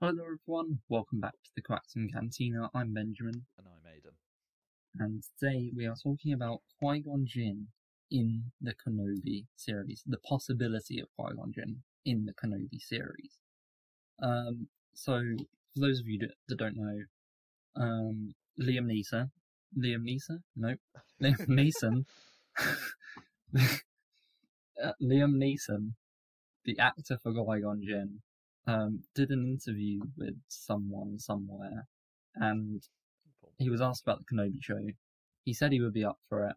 Hello there, everyone. Welcome back to the Coaxium Cantina. I'm Benjamin, And I'm Aidan. and today we are talking about Qui Gon Jinn in the Kenobi series, the possibility of Qui Gon Jinn in the Kenobi series. Um, so, for those of you that, that don't know, um, Liam Neeson, Liam Neeson, nope, Liam Neeson, uh, Liam Neeson, the actor for Qui Gon Jinn, um, did an interview with someone somewhere, and he was asked about the Kenobi show. He said he would be up for it,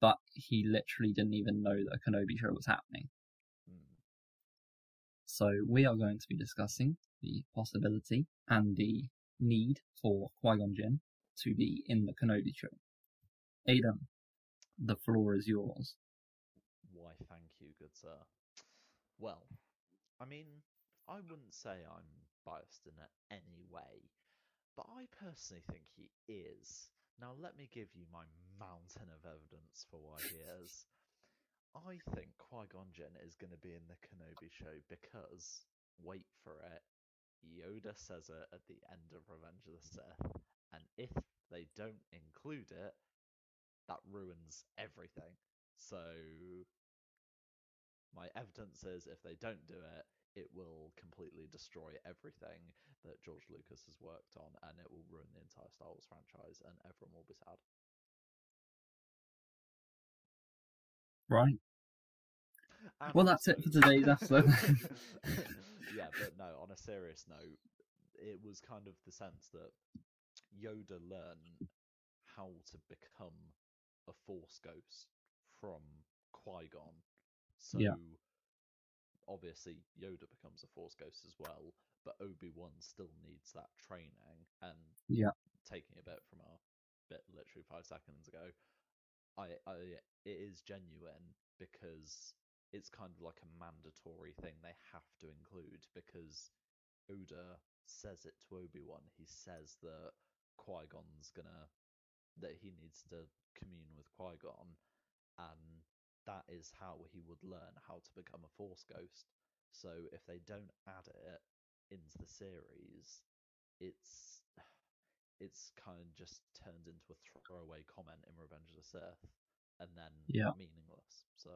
but he literally didn't even know that a Kenobi show was happening. Hmm. So we are going to be discussing the possibility and the need for Qui Gon Jinn to be in the Kenobi show. Adam, the floor is yours. Why, thank you, good sir. Well, I mean, I wouldn't say I'm biased in it any way, but I personally think he is. Now, let me give you my mountain of evidence for why he is. I think Qui Gon Jinn is going to be in the Kenobi show because, wait for it, Yoda says it at the end of Revenge of the Sith, and if they don't include it, that ruins everything. So, my evidence is if they don't do it, it will completely destroy everything that George Lucas has worked on, and it will ruin the entire Star Wars franchise, and everyone will be sad. Right. And Well, that's it for today's episode. yeah, but no, on a serious note, it was kind of the sense that Yoda learned how to become a Force ghost from Qui Gon. So Yeah. Obviously Yoda becomes a Force ghost as well, but Obi Wan still needs that training. And Yeah. taking a bit from our bit literally five seconds ago, I, I it is genuine because it's kind of like a mandatory thing they have to include because Yoda says it to Obi Wan. He says that Qui Gon's gonna that he needs to commune with Qui Gon, and that is how he would learn how to become a Force ghost. So if they don't add it into the series, it's it's kind of just turned into a throwaway comment in Revenge of the Sith, and then Yeah. meaningless. So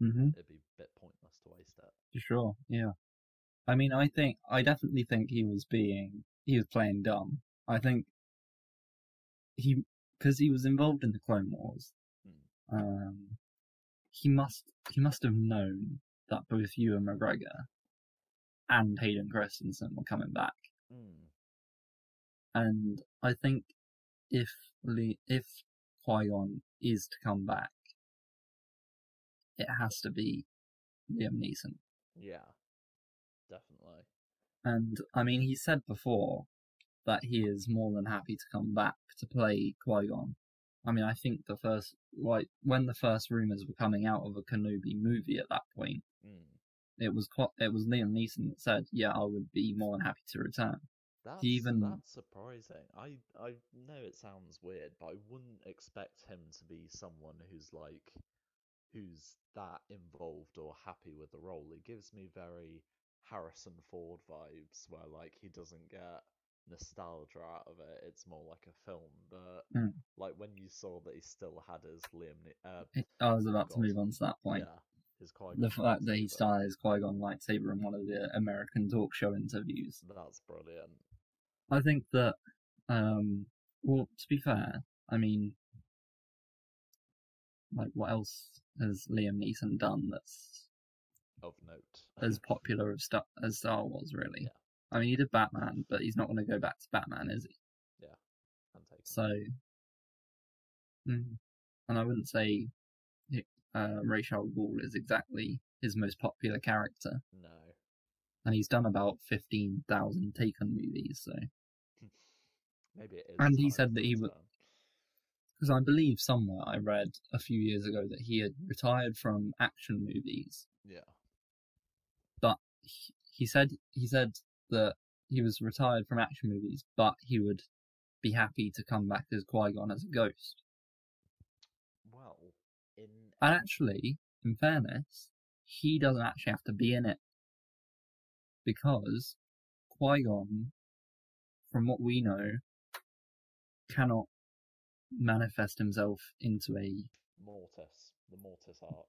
hmm it'd be a bit pointless to waste it. For sure, yeah. I mean, I think, I definitely think he was being, he was playing dumb. I think he, because he was involved in the Clone Wars, Hmm. um, he must, he must have known that both Ewan McGregor and Hayden Christensen were coming back. Mm. And I think if Le- if Qui Gon is to come back, it has to be Liam Neeson. Yeah, definitely. And I mean, he said before that he is more than happy to come back to play Qui Gon. I mean, I think the first, like, when the first rumors were coming out of a Kenobi movie at that point, Mm. it was quite, it was Liam Neeson that said, "Yeah, I would be more than happy to return." That's even- that's surprising. I I know it sounds weird, but I wouldn't expect him to be someone who's like who's that involved or happy with the role. It gives me very Harrison Ford vibes, where like he doesn't get nostalgia out of it. It's more like a film. But Mm. like when you saw that he still had his Liam, Ne- uh, I was about to move on to that point. yeah, his Qui The fact that he started his Qui Gon lightsaber in one of the American talk show interviews. That's brilliant. I think that, um, well, to be fair, I mean, like, what else has Liam Neeson done that's Of note. as popular as Star, as Star Wars, really? Yeah. I mean, he did Batman, but he's not going to go back to Batman, is he? Taking. So, mm, and I wouldn't say uh, al Ghul is exactly his most popular character, no. and he's done about fifteen thousand Taken movies, so. Maybe it is. And he said that he would- Because I believe somewhere I read a few years ago that he had retired from action movies, Yeah. but he, he said he said that he was retired from action movies, but he would be happy to come back as Qui Gon as a ghost. Well, in And actually, in fairness, he doesn't actually have to be in it because Qui Gon, from what we know, cannot manifest himself into a. Mortis, the Mortis arc.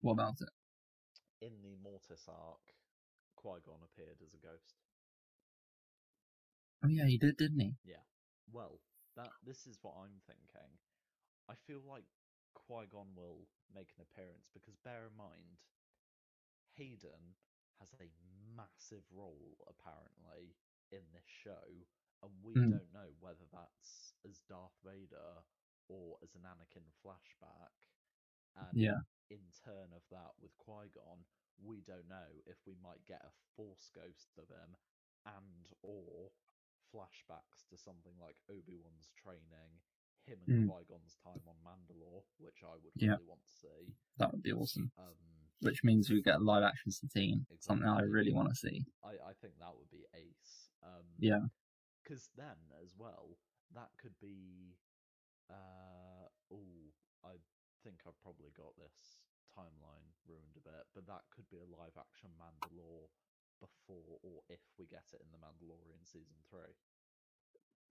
What about it? In the Mortis arc, Qui Gon appeared as a ghost. Oh yeah, he did, didn't he? Yeah. Well, that this is what I'm thinking. I feel like Qui Gon will make an appearance because bear in mind, Hayden has a massive role apparently in this show, and we Mm. don't know whether that's as Darth Vader or as an Anakin flashback. And Yeah. in turn of that with Qui Gon, we don't know if we might get a Force ghost of him and or flashbacks to something like Obi Wan's training, him and Mm. Qui Gon's time on Mandalore, which I would Yeah. really want to see. That would be awesome. Um, Which means we get a live action Satine, something I really want to see. I, I think that would be ace. Um, Yeah. Because then, as well, that could be. Uh, think I've probably got this timeline ruined a bit, but that could be a live action Mandalore before or if we get it in the Mandalorian season three.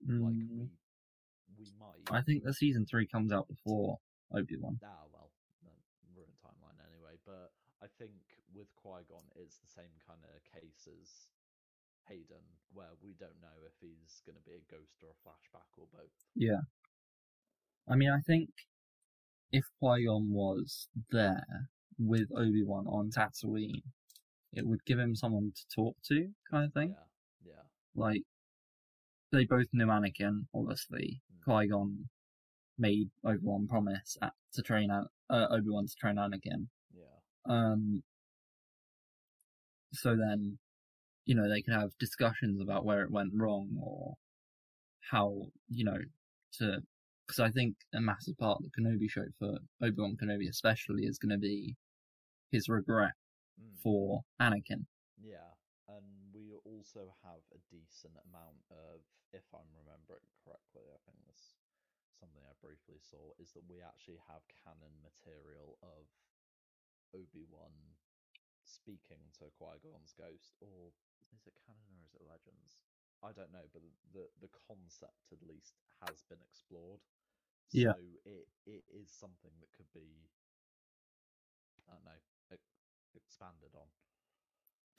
Like Mm, we, we might. I think the season three comes out before Obi Wan. Ah, well, ruined timeline anyway. But I think with Qui Gon, it's the same kind of case as Hayden, where we don't know if he's going to be a ghost or a flashback or both. Yeah. I mean, I think if Qui Gon was there with Obi Wan on Tatooine, it would give him someone to talk to, kind of thing. Yeah, yeah, Like, they both knew Anakin, obviously. Mm. Qui Gon made Obi Wan promise at, to train An- uh, Obi Wan to train Anakin. yeah, Um, so then, you know, they can have discussions about where it went wrong or how, you know, to. Because I think a massive part of the Kenobi show for Obi Wan Kenobi, especially, is going to be his regret Mm. for Anakin. yeah. And we also have a decent amount of, if I'm remembering correctly, I think this something I briefly saw is that we actually have canon material of Obi Wan speaking to Qui Gon's ghost, or is it canon or is it legends? I don't know, but the the concept at least has been explored. Yeah. So it it is something that could be, I don't know, e- expanded on.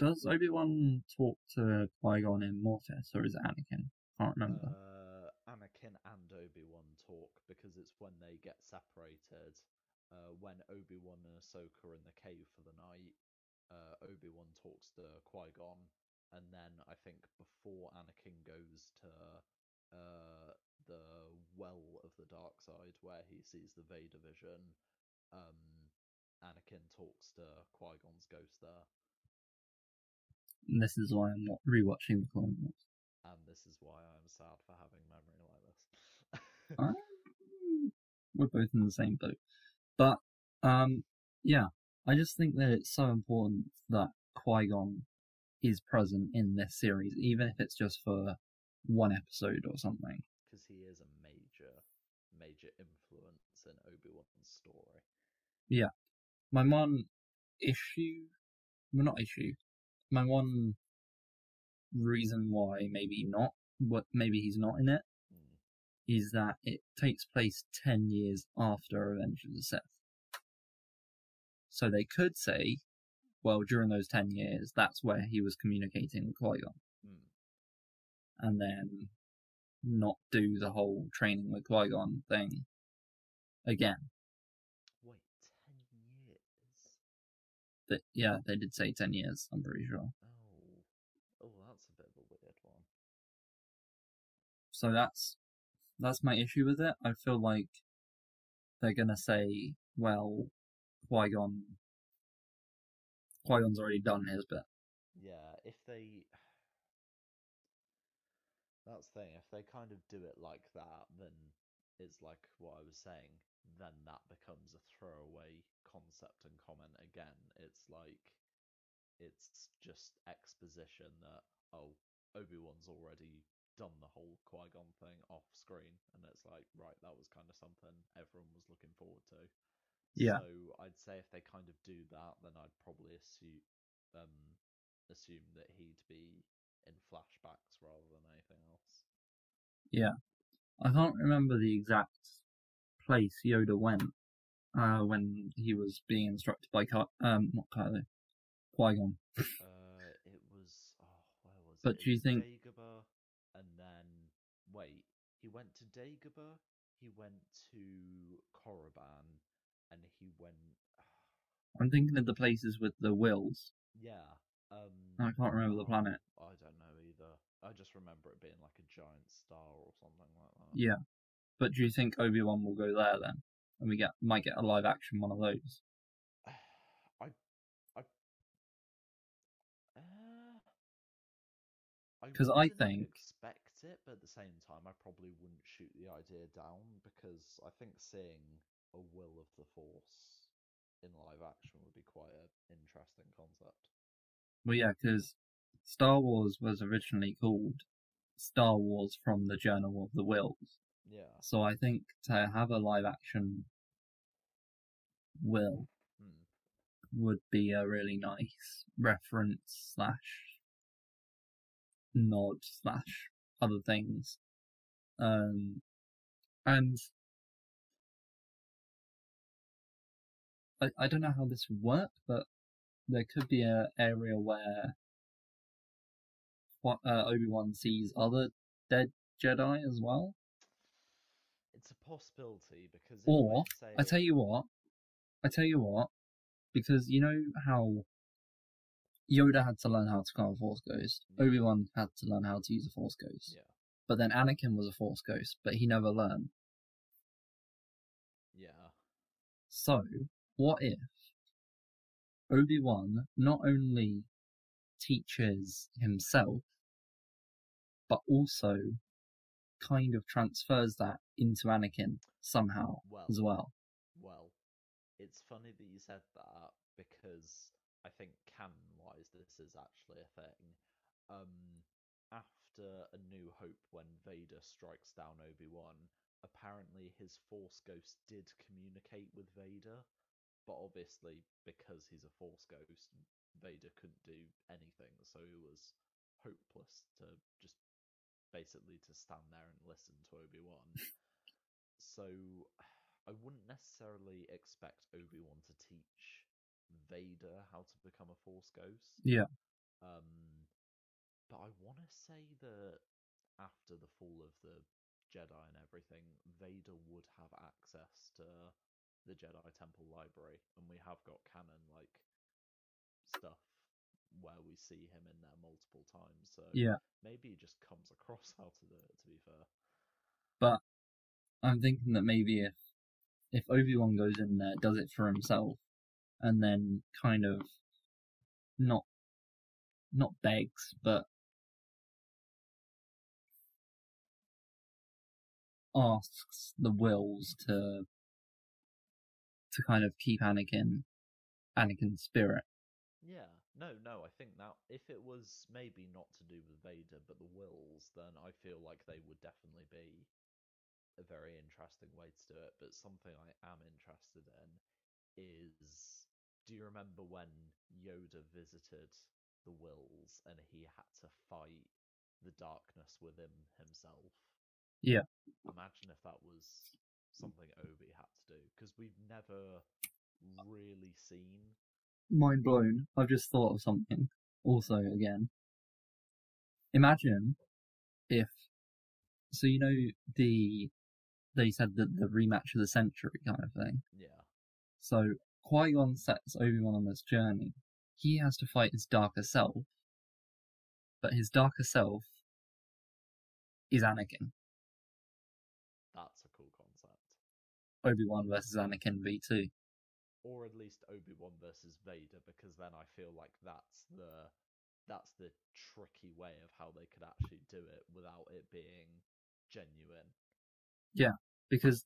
Does Obi Wan talk to Qui Gon in Mortis, or is it Anakin? I Can't remember. Uh, Anakin and Obi Wan talk because it's when they get separated. Uh, when Obi Wan and Ahsoka are in the cave for the night, uh, Obi Wan talks to Qui Gon, and then I think before Anakin goes to uh, the well of the dark side where he sees the Vader vision, um, Anakin talks to Qui Gon's ghost there, And this is why I'm not rewatching the Clone Wars. and this is why I'm sad for having memory like this. Um, we're both in the same boat. But um, yeah, I just think that it's so important that Qui Gon is present in this series, even if it's just for one episode or something. because he is a major, major influence in Obi Wan's story. Yeah. My one issue, well, not issue, my one reason why maybe not, what maybe he's not in it, Mm. is that it takes place 10 years after Revenge of the Sith. So they could say, well, during those 10 years, that's where he was communicating with Qui Gon, Mm. and then not do the whole training with Qui Gon thing again. Wait, ten years? But yeah, they did say 10 years, I'm pretty sure. Oh, oh, that's a bit of a weird one. So that's that's my issue with it. I feel like they're gonna say, well, Qui Gon, Qui Gon's already done his bit. Yeah, if they. That's the thing. If they kind of do it like that, then it's like what I was saying. Then that becomes a throwaway concept and comment again. It's like it's just exposition that oh, Obi Wan's already done the whole Qui Gon thing off screen, and it's like right, that was kind of something everyone was looking forward to. Yeah. So I'd say if they kind of do that, then I'd probably assume um, assumed that he'd be in flashbacks rather than anything else. Yeah, I can't remember the exact place Yoda went uh, when he was being instructed by Ky- um not Kylo, Qui Gon. Uh, it was oh, where was But it? do you think- Dagobah, and then wait, he went to Dagobah, he went to Korriban, and he went. I'm thinking of the places with the wills. Yeah. Um, I can't remember the planet. I don't know either. I just remember it being like a giant star or something like that. Yeah, but do you think Obi Wan will go there then, and we get might get a live action one of those? I, I, uh, I I think- expect it, but at the same time, I probably wouldn't shoot the idea down because I think seeing a will of the Force in live action would be quite an interesting concept. Well, yeah, because Star Wars was originally called Star Wars from the Journal of the Whills. Yeah. So I think to have a live action will Hmm. would be a really nice reference slash nod slash other things. Um, and I, I don't know how this would work, but there could be an area where uh, Obi Wan sees other dead Jedi as well. It's a possibility because. Or, they I tell you what, I tell you what, because you know how Yoda had to learn how to become a Force Ghost, Yeah. Obi Wan had to learn how to use a Force Ghost, Yeah. but then Anakin was a Force Ghost, but he never learned. Yeah. So, what if Obi Wan not only teaches himself, but also kind of transfers that into Anakin somehow Well. as well? Well, it's funny that you said that because I think canon wise this is actually a thing. Um after A New Hope when Vader strikes down Obi-Wan, apparently his Force Ghost did communicate with Vader, but obviously because he's a Force Ghost, Vader couldn't do anything, so it was hopeless to just basically to stand there and listen to Obi-Wan. so I wouldn't necessarily expect Obi Wan to teach Vader how to become a Force Ghost. Yeah. Um, but I want to say that after the fall of the Jedi and everything, Vader would have access to the Jedi Temple Library, and we have got canon like stuff where we see him in there multiple times. So Yeah. maybe he just comes across out of it. To be fair. But I'm thinking that maybe if if Obi Wan goes in there, does it for himself, and then kind of not not begs, but asks the wills to to kind of keep Anakin Anakin's spirit. Yeah, no, no. I think now, if it was maybe not to do with Vader, but the wills, then I feel like they would definitely be a very interesting way to do it. But something I am interested in is do you remember when Yoda visited the wills and he had to fight the darkness within himself? Yeah. Imagine if that was something Obi had to do because we've never really seen Mind blown. I've just thought of something. Also, again, imagine if so you know the they said that the rematch of the century kind of thing. yeah So Qui Gon sets Obi Wan on this journey. He has to fight his darker self, but his darker self is Anakin. That's a cool concept. Obi Wan versus Anakin v two. Or at least Obi Wan versus Vader, because then I feel like that's the that's the tricky way of how they could actually do it without it being genuine. Yeah, because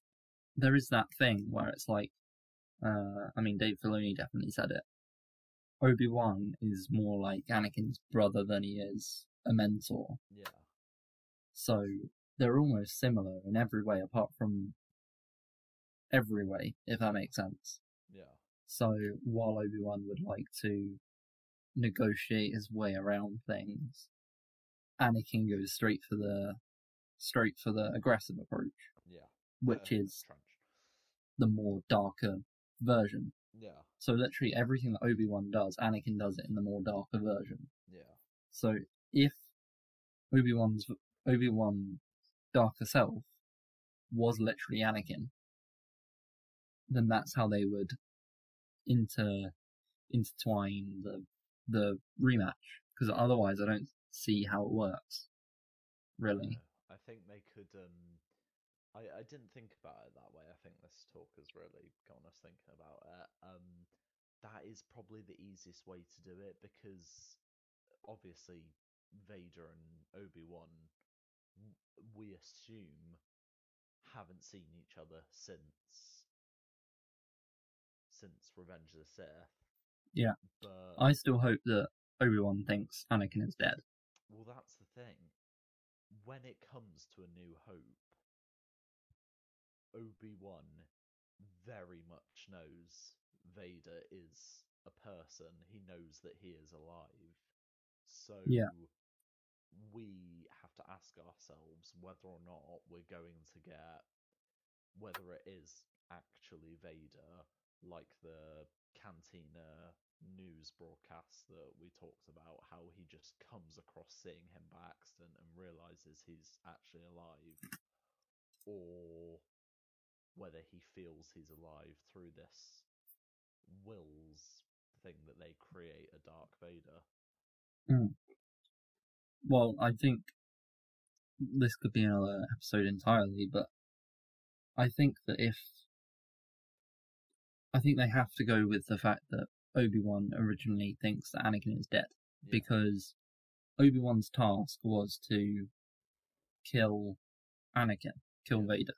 there is that thing where it's like, uh, I mean, Dave Filoni definitely said it. Obi Wan is more like Anakin's brother than he is a mentor. Yeah. So they're almost similar in every way, apart from every way, if that makes sense. Yeah. So while Obi Wan would like to negotiate his way around things, Anakin goes straight for the straight for the aggressive approach, Yeah. which uh, is trench. the more darker version. Yeah. So literally everything that Obi Wan does, Anakin does it in the more darker version. Yeah. So if Obi Wan's Obi Wan darker self was literally Anakin, then that's how they would inter intertwine the the rematch. Because otherwise, I don't see how it works. Really, I think they could. Um, I I didn't think about it that way. I think this talk has really got us thinking about it. Um, that is probably the easiest way to do it because obviously Vader and Obi Wan, we assume, haven't seen each other since since Revenge of the Sith. Yeah. But I still hope that Obi Wan thinks Anakin is dead. Well, that's the thing. When it comes to A New Hope, Obi Wan very much knows Vader is a person. He knows that he is alive. So Yeah. we have to ask ourselves whether or not we're going to get whether it is actually Vader, like the Cantina news broadcast that we talked about, how he just comes across seeing him by accident and realizes he's actually alive, or whether he feels he's alive through this wills thing that they create a Dark Vader. Mm. Well, I think this could be another episode entirely, but I think that if I think they have to go with the fact that Obi Wan originally thinks that Anakin is dead Yeah. because Obi Wan's task was to kill Anakin, kill Yeah. Vader.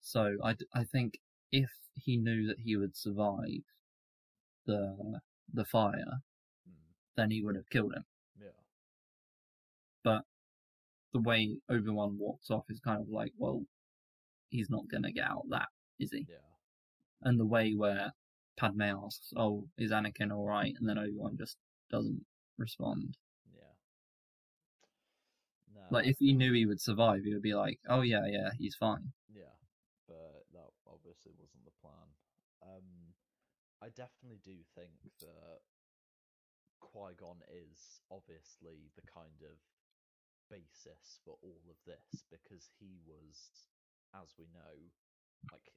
So I, d- I think if he knew that he would survive the the fire, Mm, then he would have killed him. yeah. But the way Obi Wan walks off is kind of like, well, he's not gonna get out of that, is he? Yeah. And the way where Padme asks, "Oh, is Anakin all right?" and then Obi Wan just doesn't respond. Yeah. No, Like if he knew he would survive, he would be like, "Oh yeah, yeah, he's fine." Yeah, but that obviously wasn't the plan. Um, I definitely do think that Qui Gon is obviously the kind of basis for all of this because he was, as we know, like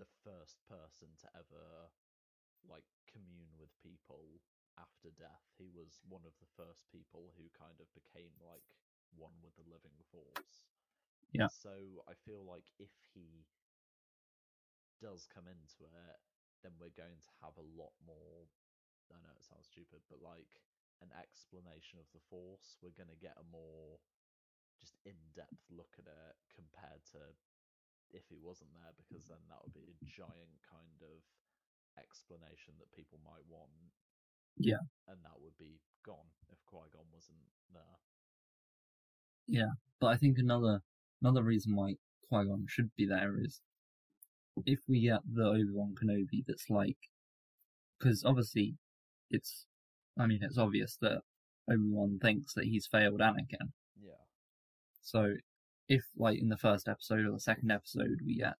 the first person to ever like commune with people after death. He was one of the first people who kind of became like one with the living force. Yeah. So I feel like if he does come into it, then we're going to have a lot more. I know it sounds stupid, but like an explanation of the force, we're going to get a more just in-depth look at it compared to if he wasn't there, because then that would be a giant kind of explanation that people might want. Yeah. And that would be gone if Qui Gon wasn't there. Yeah, but I think another another reason why Qui Gon should be there is if we get the Obi Wan Kenobi that's like, because obviously it's, I mean, it's obvious that Obi Wan thinks that he's failed Anakin. Yeah. So if like in the first episode or the second episode we get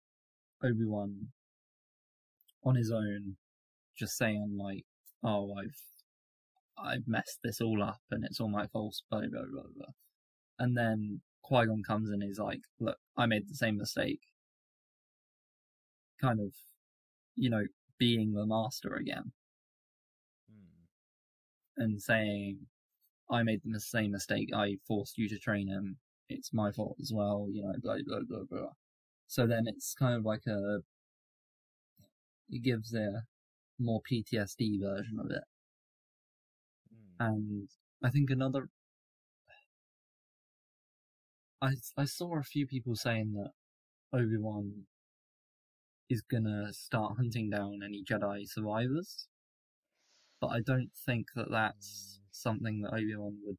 Obi Wan on his own, just saying like, "Oh, I've I've messed this all up and it's all my fault," blah blah blah blah, and then Qui Gon comes and is like, "Look, I made the same mistake." Kind of, you know, being the master again Hmm. and saying, I made the same mistake. I forced you to train him. It's my fault as well. You know, blah blah blah blah. So then it's kind of like a. It gives a more PTSD version of it, Hmm. and I think another. I I saw a few people saying that Obi Wan is gonna start hunting down any Jedi survivors, but I don't think that that's Mm. something that Obi Wan would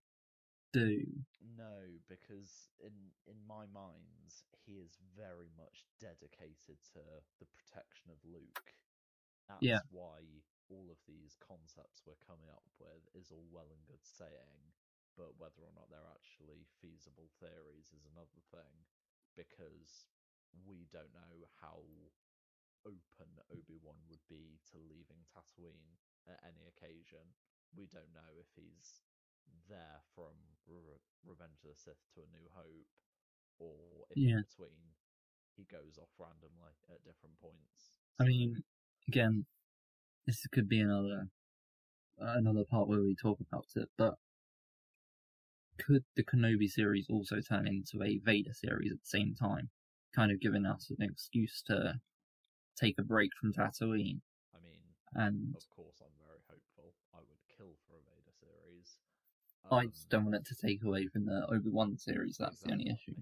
do. No, because in in my mind, he is very much dedicated to the protection of Luke. That's Yeah. why all of these concepts we're coming up with is all well and good saying, but whether or not they're actually feasible theories is another thing because we don't know how open Obi-Wan would be to leaving Tatooine at any occasion. We don't know if he's there from Re- Revenge of the Sith to A New Hope, or if Yeah. in between he goes off randomly at different points. I mean, again, this could be another uh, another part where we talk about it, but could the Kenobi series also turn into a Vader series at the same time, kind of giving us an excuse to take a break from Tatooine? I mean, And of course, I'm very hopeful. I would kill for a Vader series. I Um, just don't want it to take away from the Obi Wan series. That's the only issue.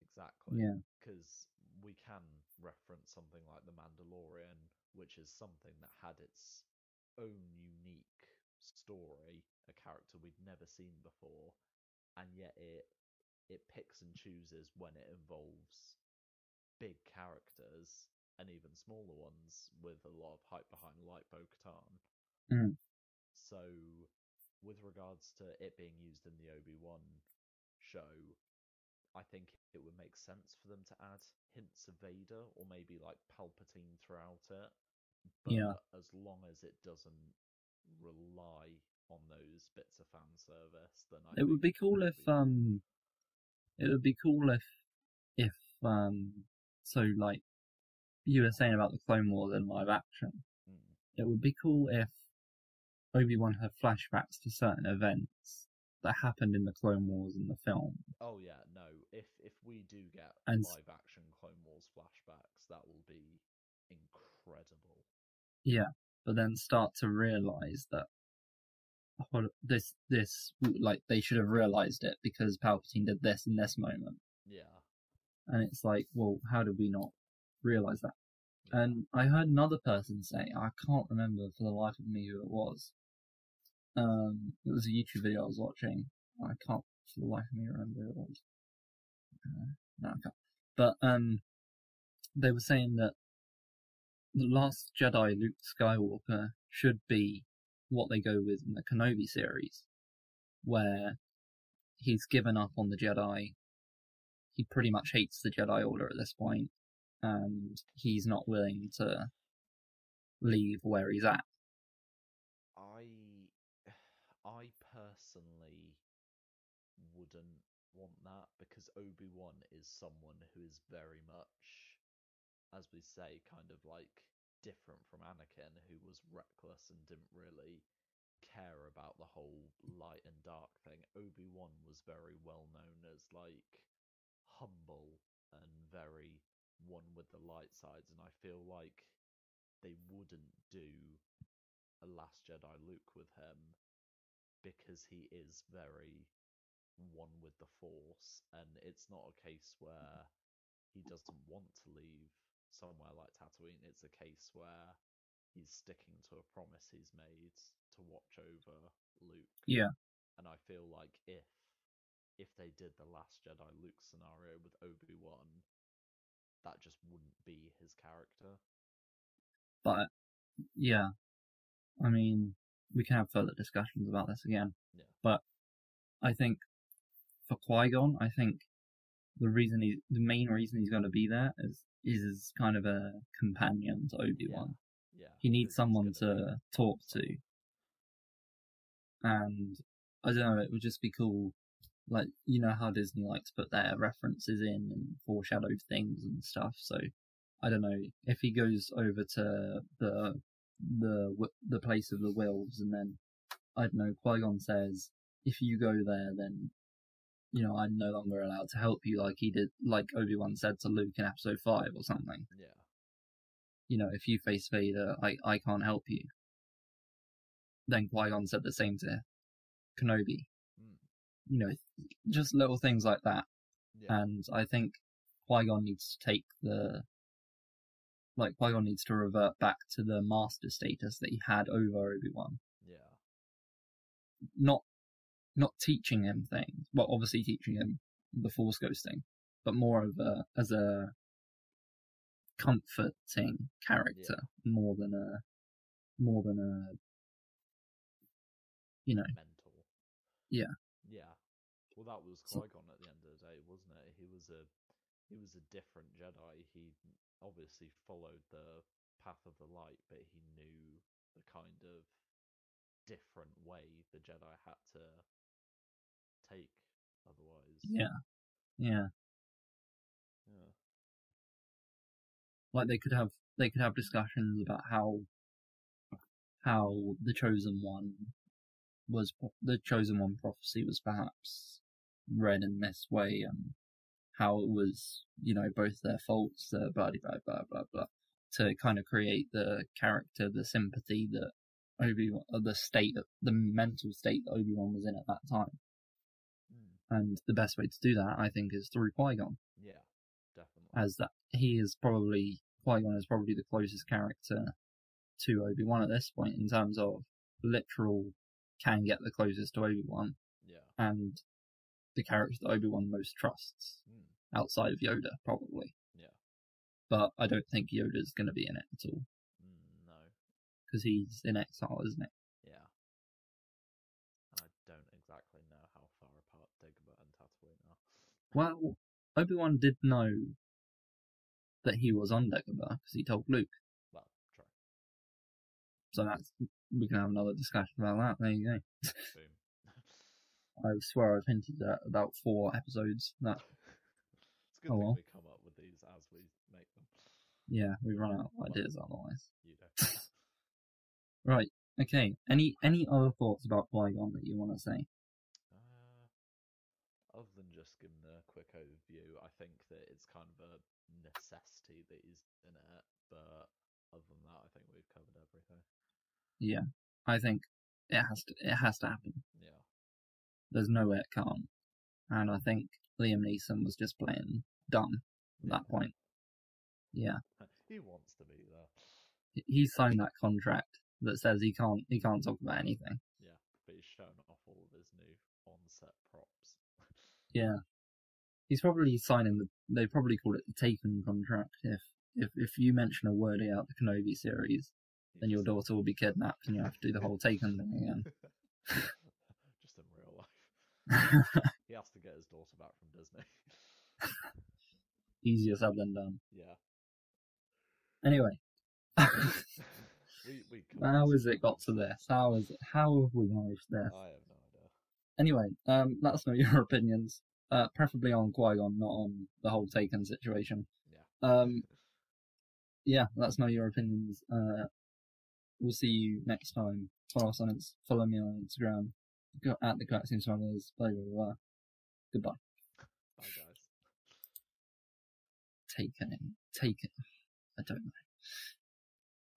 Exactly. Yeah. Because we can reference something like The Mandalorian, which is something that had its own unique story, a character we'd never seen before, and yet it it picks and chooses when it involves big characters and even smaller ones with a lot of hype behind, like Bo Katan. Mm. So, with regards to it being used in the Obi Wan show, I think it would make sense for them to add hints of Vader or maybe like Palpatine throughout it. But Yeah. as long as it doesn't rely on those bits of fan service, then I It would be cool if be- um, it would be cool if if um, so like you were saying about the Clone Wars in live action. Mm, It would be cool if Obi Wan had flashbacks to certain events that happened in the Clone Wars in the film. Oh yeah, no. If if we do get And live action Clone Wars flashbacks, that will be incredible. Yeah, but then start to realize that this this like they should have realized it because Palpatine did this in this moment, Yeah. and it's like, well, how did we not realize that? yeah. And I heard another person say, I can't remember for the life of me who it was. Um, it was a YouTube video I was watching. I can't for the life of me remember it was. Uh, no, I can't. But um, they were saying that the Last Jedi, Luke Skywalker, should be what they go with in the Kenobi series, where he's given up on the Jedi. He pretty much hates the Jedi Order at this point, and he's not willing to leave where he's at. I I personally wouldn't want that because Obi Wan is someone who is very much, as we say, kind of like different from Anakin, who was reckless and didn't really care about the whole light and dark thing. Obi Wan was very well known as like humble and very one with the light sides, and I feel like they wouldn't do a Last Jedi Luke with him because he is very one with the Force, and it's not a case mm-hmm. where he doesn't want to leave somewhere like Tatooine. It's a case where he's sticking to a promise he's made to watch over Luke. Yeah. And I feel like if if they did the Last Jedi Luke scenario with Obi Wan, that just wouldn't be his character. But yeah, I mean, we can have further discussions about this again. Yeah. But I think for Qui Gon, I think the reason he, the main reason he's going to be there is is as kind of a companion to Obi Wan. Yeah. He needs someone gonna be talk to, and I don't know. It would just be cool. Like you know how Disney likes to put their references in and foreshadow things and stuff. So I don't know if he goes over to the the the place of the wills, and then I don't know. Qui Gon says, "If you go there, then you know I'm no longer allowed to help you," like he did, like Obi Wan said to Luke in Episode Five or something. Yeah. You know, if you face Vader, I I can't help you. Then Qui Gon said the same to Kenobi. Mm. You know, just little things like that. Yeah. And I think Qui Gon needs to take the like Qui Gon needs to revert back to the master status that he had over Obi Wan. yeah. Not not teaching him things. Well, obviously teaching him the Force ghosting, but more of a as a comforting character more than a more than a, you know, mental. Yeah. Yeah. Well, that was Qui Gon at the end of the day, wasn't it? He was a he was a different Jedi. He obviously followed the path of the light, but he knew the kind of different way the Jedi had to take. Otherwise, yeah, yeah. yeah, Like they could have they could have discussions about how how the chosen one was the chosen one prophecy was perhaps read in this way and how it was you know both their faults uh, blah blah blah blah blah to kind of create the character the sympathy that Obi Wan the state the mental state that Obi Wan was in at that time. And the best way to do that I think is through Qui Gon yeah, definitely. as that he is probably Qui Gon is probably the closest character to Obi Wan at this point in terms of literal can get the closest to Obi Wan yeah, and the character that Obi Wan most trusts mm. outside of Yoda probably. yeah, But I don't think Yoda's going to be in it at all mm, no, because he's in exile, isn't it? yeah. And I don't exactly know how far apart Dagobah and Tatooine are. Well, Obi Wan did know that he was on Dagobah because he told Luke. Well, true. So that's we can have another discussion about that. There you go. I swear I've hinted at about four episodes that it's good Oh, well. we come up with these as we make them. yeah we run out of ideas otherwise. You do. Right. Okay. Any any other thoughts about Qui Gon that you want to say? Just giving a quick overview, I think that it's kind of a necessity that he's in it. But other than that, I think we've covered everything. Yeah, I think it has to it has to happen. Yeah. There's no way it can't. And I think Liam Neeson was just playing dumb at that point. Yeah, he wants to be there. He- he signed that contract that says he can't he can't talk about anything. Yeah, but he's shown off all of his new on-set props. Yeah, he's probably signing the. They probably call it the Taken contract. If if if you mention a word out the Kenobi series, then your daughter will be kidnapped and you have to do the whole Taken thing again. just in real life. He has to get his daughter back from Disney. Easier said than done. yeah. Anyway, we we how has it got to this? How is it? How have we managed this? I have no idea. Anyway, um, let us know your opinions. Uh, preferably on Qui Gon, not on the whole Taken situation. Yeah. Um, yeah, us know your opinions. Uh, we'll see you next time. Follow us on follow me on Instagram go at the Coaxium Smugglers. Blah blah blah. Goodbye. Bye guys. Taken. Taken. I don't know.